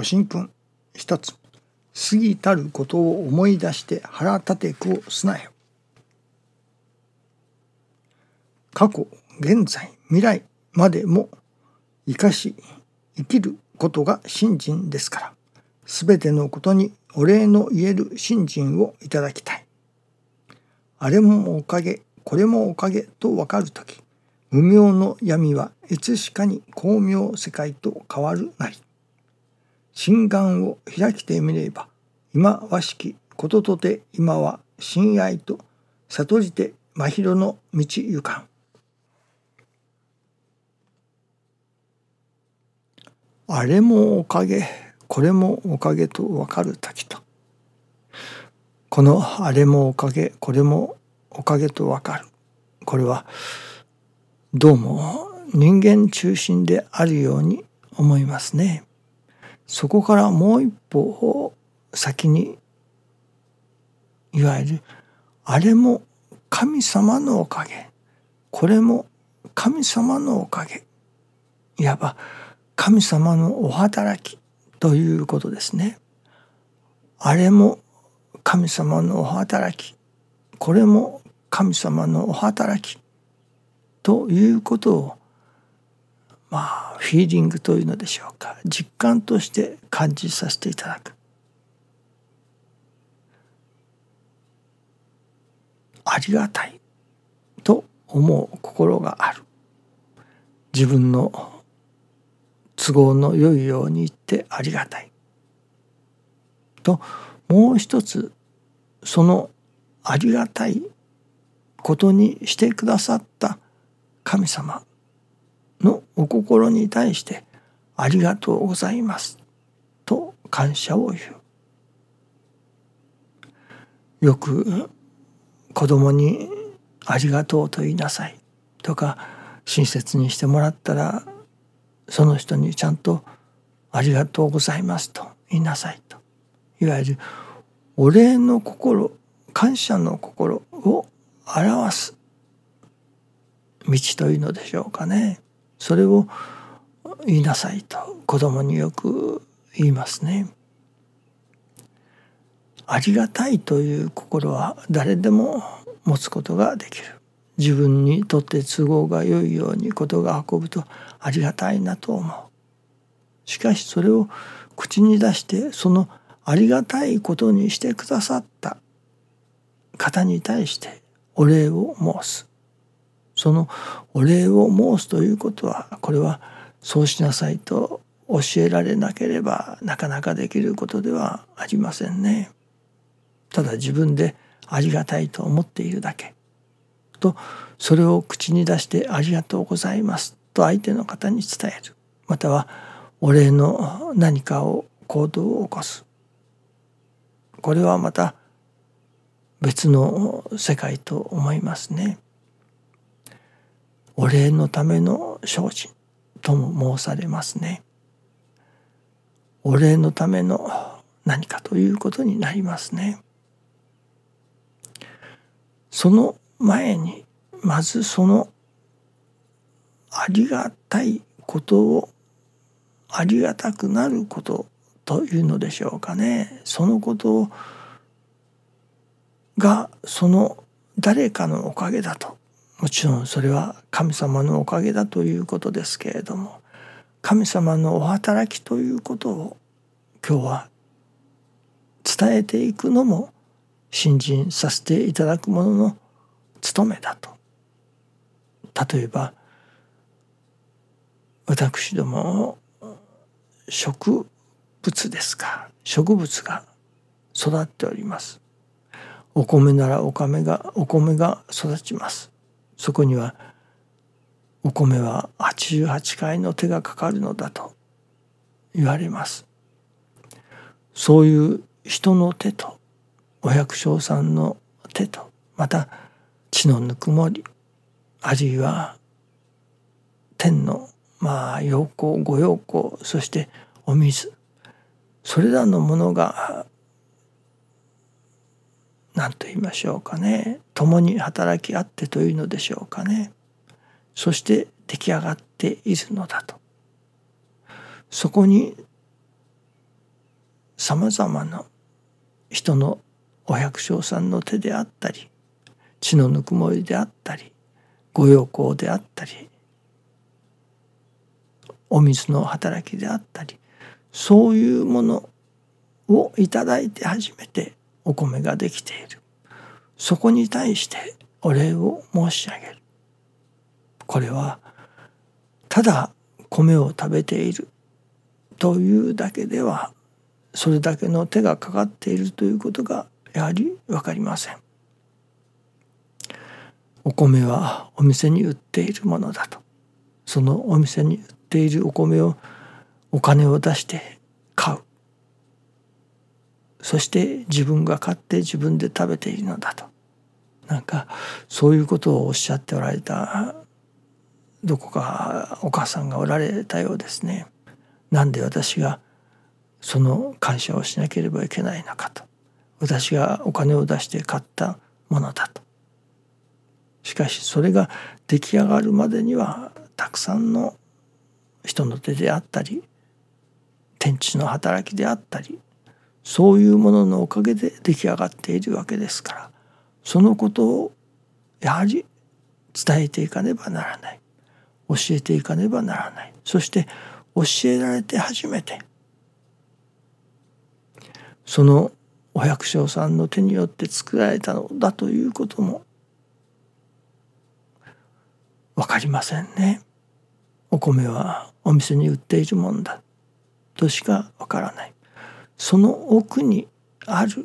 ご神君一つ。過ぎたることを思い出して腹立てくをすなよ。過去現在未来までも生かし生きることが信心ですから全てのことにお礼の言える信心をいただきたい。あれもおかげこれもおかげと分かる時無明の闇はいつしかに光明世界と変わるなり。心眼を開きてみれば今わしきこととて今は親愛と悟りて真宙の道行かん。あれもおかげこれもおかげと分かる時と。このあれもおかげこれもおかげと分かる。これはどうも人間中心であるように思いますね。そこからもう一歩先にいわゆるあれも神様のおかげ。これも神様のおかげ。いわば神様のお働きということですね。あれも神様のお働き。これも神様のお働きということをまあフィーリングというのでしょうか。実感として感じさせていただく。ありがたいと思う心がある。自分の都合の良いように言ってありがたい。ともう一つそのありがたいことにしてくださった神様。お心に対してありがとうございます。と感謝を言う。よく子供にありがとうと言いなさい。とか親切にしてもらったらその人にちゃんとありがとうございます。と言いなさい。と。いわゆるお礼の心感謝の心を表す道というのでしょうかね。それを言いなさいと子供によく言いますね。ありがたいという心は誰でも持つことができる。自分にとって都合が良いようにことが運ぶとありがたいなと思う。しかしそれを口に出してそのありがたいことにしてくださった方に対してお礼を申す。そのお礼を申すということはこれはそうしなさいと教えられなければなかなかできることではありませんね。ただ自分でありがたいと思っているだけとそれを口に出して「ありがとうございます」と相手の方に伝えるまたはお礼の何かを行動を起こすこれはまた別の世界と思いますね。お礼のための精進とも申されますね。お礼のための何かということになりますね。その前にまずそのありがたいことをありがたくなることというのでしょうかねそのことがその誰かのおかげだともちろんそれは神様のおかげだということですけれども神様のお働きということを今日は伝えていくのも信心させていただくものの務めだと。例えば私ども植物ですか？植物が育っております。お米ならお米がお米が育ちます。そこにはお米は88回の手がかかるのだと言われます。そういう人の手とお百姓さんの手とまた血のぬくもりあるいは天のまあ陽光御陽光そしてお水それらのものが何と言いましょうかね。共に働き合ってというのでしょうかね。そして出来上がっているのだと。そこにさまざまな人のお百姓さんの手であったり血のぬくもりであったりご用功であったりお水の働きであったりそういうものをいただいて初めてお米ができている。そこに対してお礼を申し上げる。これはただ米を食べているというだけではそれだけの手がかかっているということがやはり分かりません。お米はお店に売っているものだと。そのお店に売っているお米をお金を出してそして自分が買って自分で食べているのだと。なんかそういうことをおっしゃっておられたどこかお母さんがおられたようですね。なんで私がその感謝をしなければいけないのかと。私がお金を出して買ったものだと。しかしそれが出来上がるまでにはたくさんの人の手であったり天地の働きであったりそういうもののおかげで出来上がっているわけですからそのことをやはり伝えていかねばならない教えていかねばならないそして教えられて初めてそのお百姓さんの手によって作られたのだということも分かりませんね。お米はお店に売っているもんだとしか分からない。その奥にある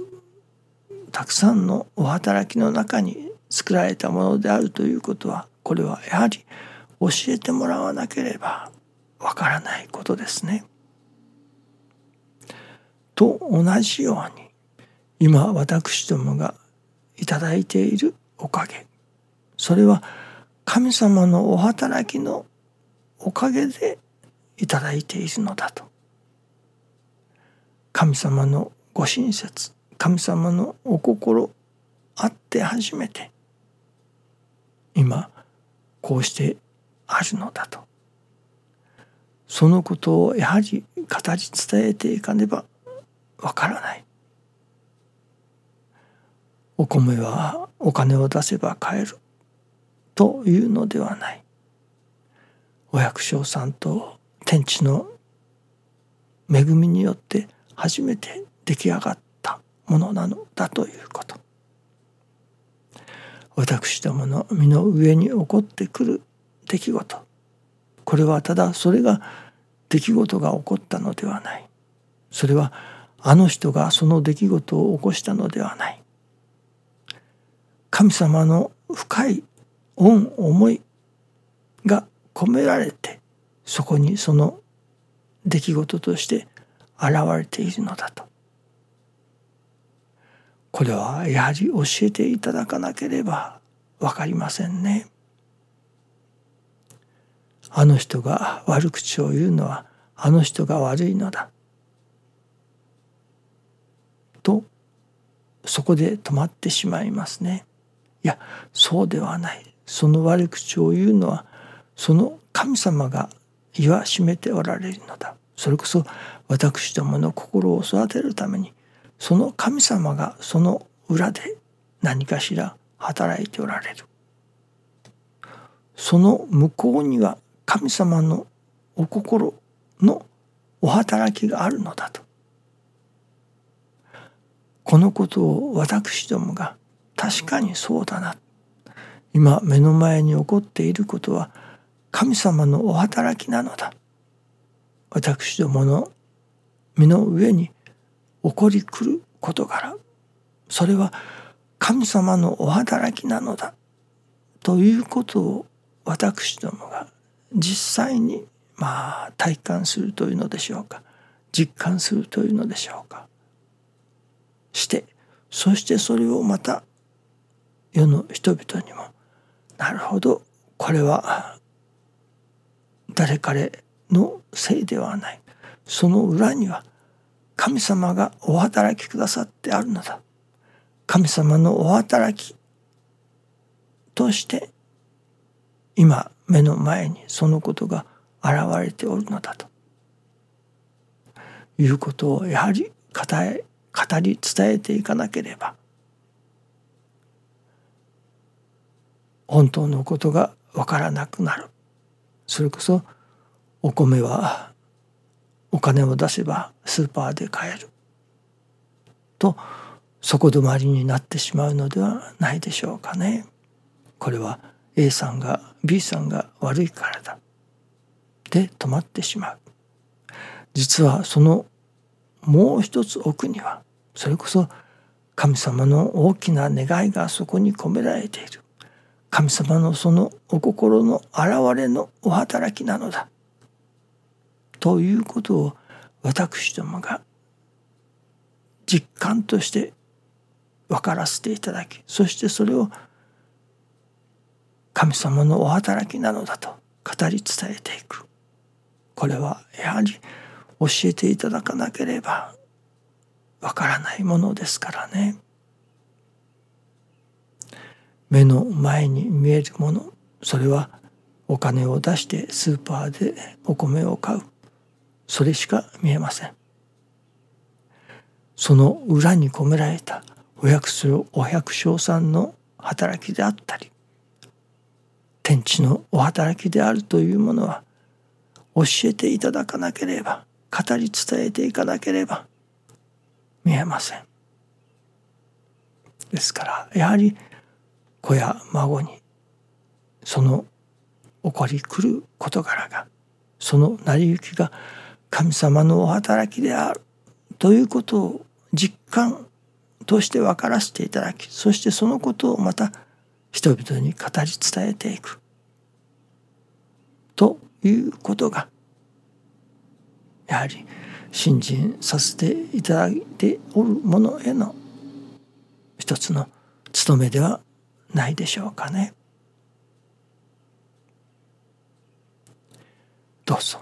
たくさんのお働きの中に作られたものであるということはこれはやはり教えてもらわなければわからないことですね。と同じように今私どもがいただいているおかげそれは神様のお働きのおかげでいただいているのだと神様のご親切神様のお心あって初めて今こうしてあるのだと。そのことをやはり語り伝えていかねばわからない。お米はお金を出せば買える。というのではない。お百姓さんと天地の恵みによって初めて出来上がったものなのだということ。私どもの身の上に起こってくる出来事。これはただそれが出来事が起こったのではない。それはあの人がその出来事を起こしたのではない。神様の深い恩思いが込められてそこにその出来事として現れているのだとこれはやはり教えていただかなければ分かりませんね。あの人が悪口を言うのはあの人が悪いのだとそこで止まってしまいますね。いやそうではないその悪口を言うのはその神様が言わしめておられるのだそれこそ私どもの心を育てるためにその神様がその裏で何かしら働いておられる。その向こうには神様のお心のお働きがあるのだと。このことを私どもが確かにそうだな。今目の前に起こっていることは神様のお働きなのだ。私どもの身の上に起こりくる事柄それは神様のお働きなのだということを私どもが実際にまあ体感するというのでしょうか。実感するというのでしょうか。してそしてそれをまた世の人々にもなるほどこれは誰彼のせいではない。その裏には神様がお働きくださってあるのだ。神様のお働きとして今目の前にそのことが現れておるのだと。いうことをやはり語り伝えていかなければ本当のことがわからなくなる。それこそお米はお金を出せばスーパーで買えると底止まりになってしまうのではないでしょうかね。これは A さんが B さんが悪いからだで止まってしまう。実はそのもう一つ奥にはそれこそ神様の大きな願いがそこに込められている神様のそのお心の現れのお働きなのだということを私どもが実感として分からせていただきそしてそれを神様のお働きなのだと語り伝えていく。これはやはり教えていただかなければわからないものですからね。目の前に見えるものそれはお金を出してスーパーでお米を買う。それしか見えませんその裏に込められたお百姓お百姓さんの働きであったり天地のお働きであるというものは教えていただかなければ語り伝えていかなければ見えません。ですからやはり子や孫にその起こりくる事柄がその成り行きが神様のお働きである。ということを実感として分からせていただきそしてそのことをまた人々に語り伝えていく。ということがやはり信心させていただいておるものへの一つの務めではないでしょうかね。どうぞ。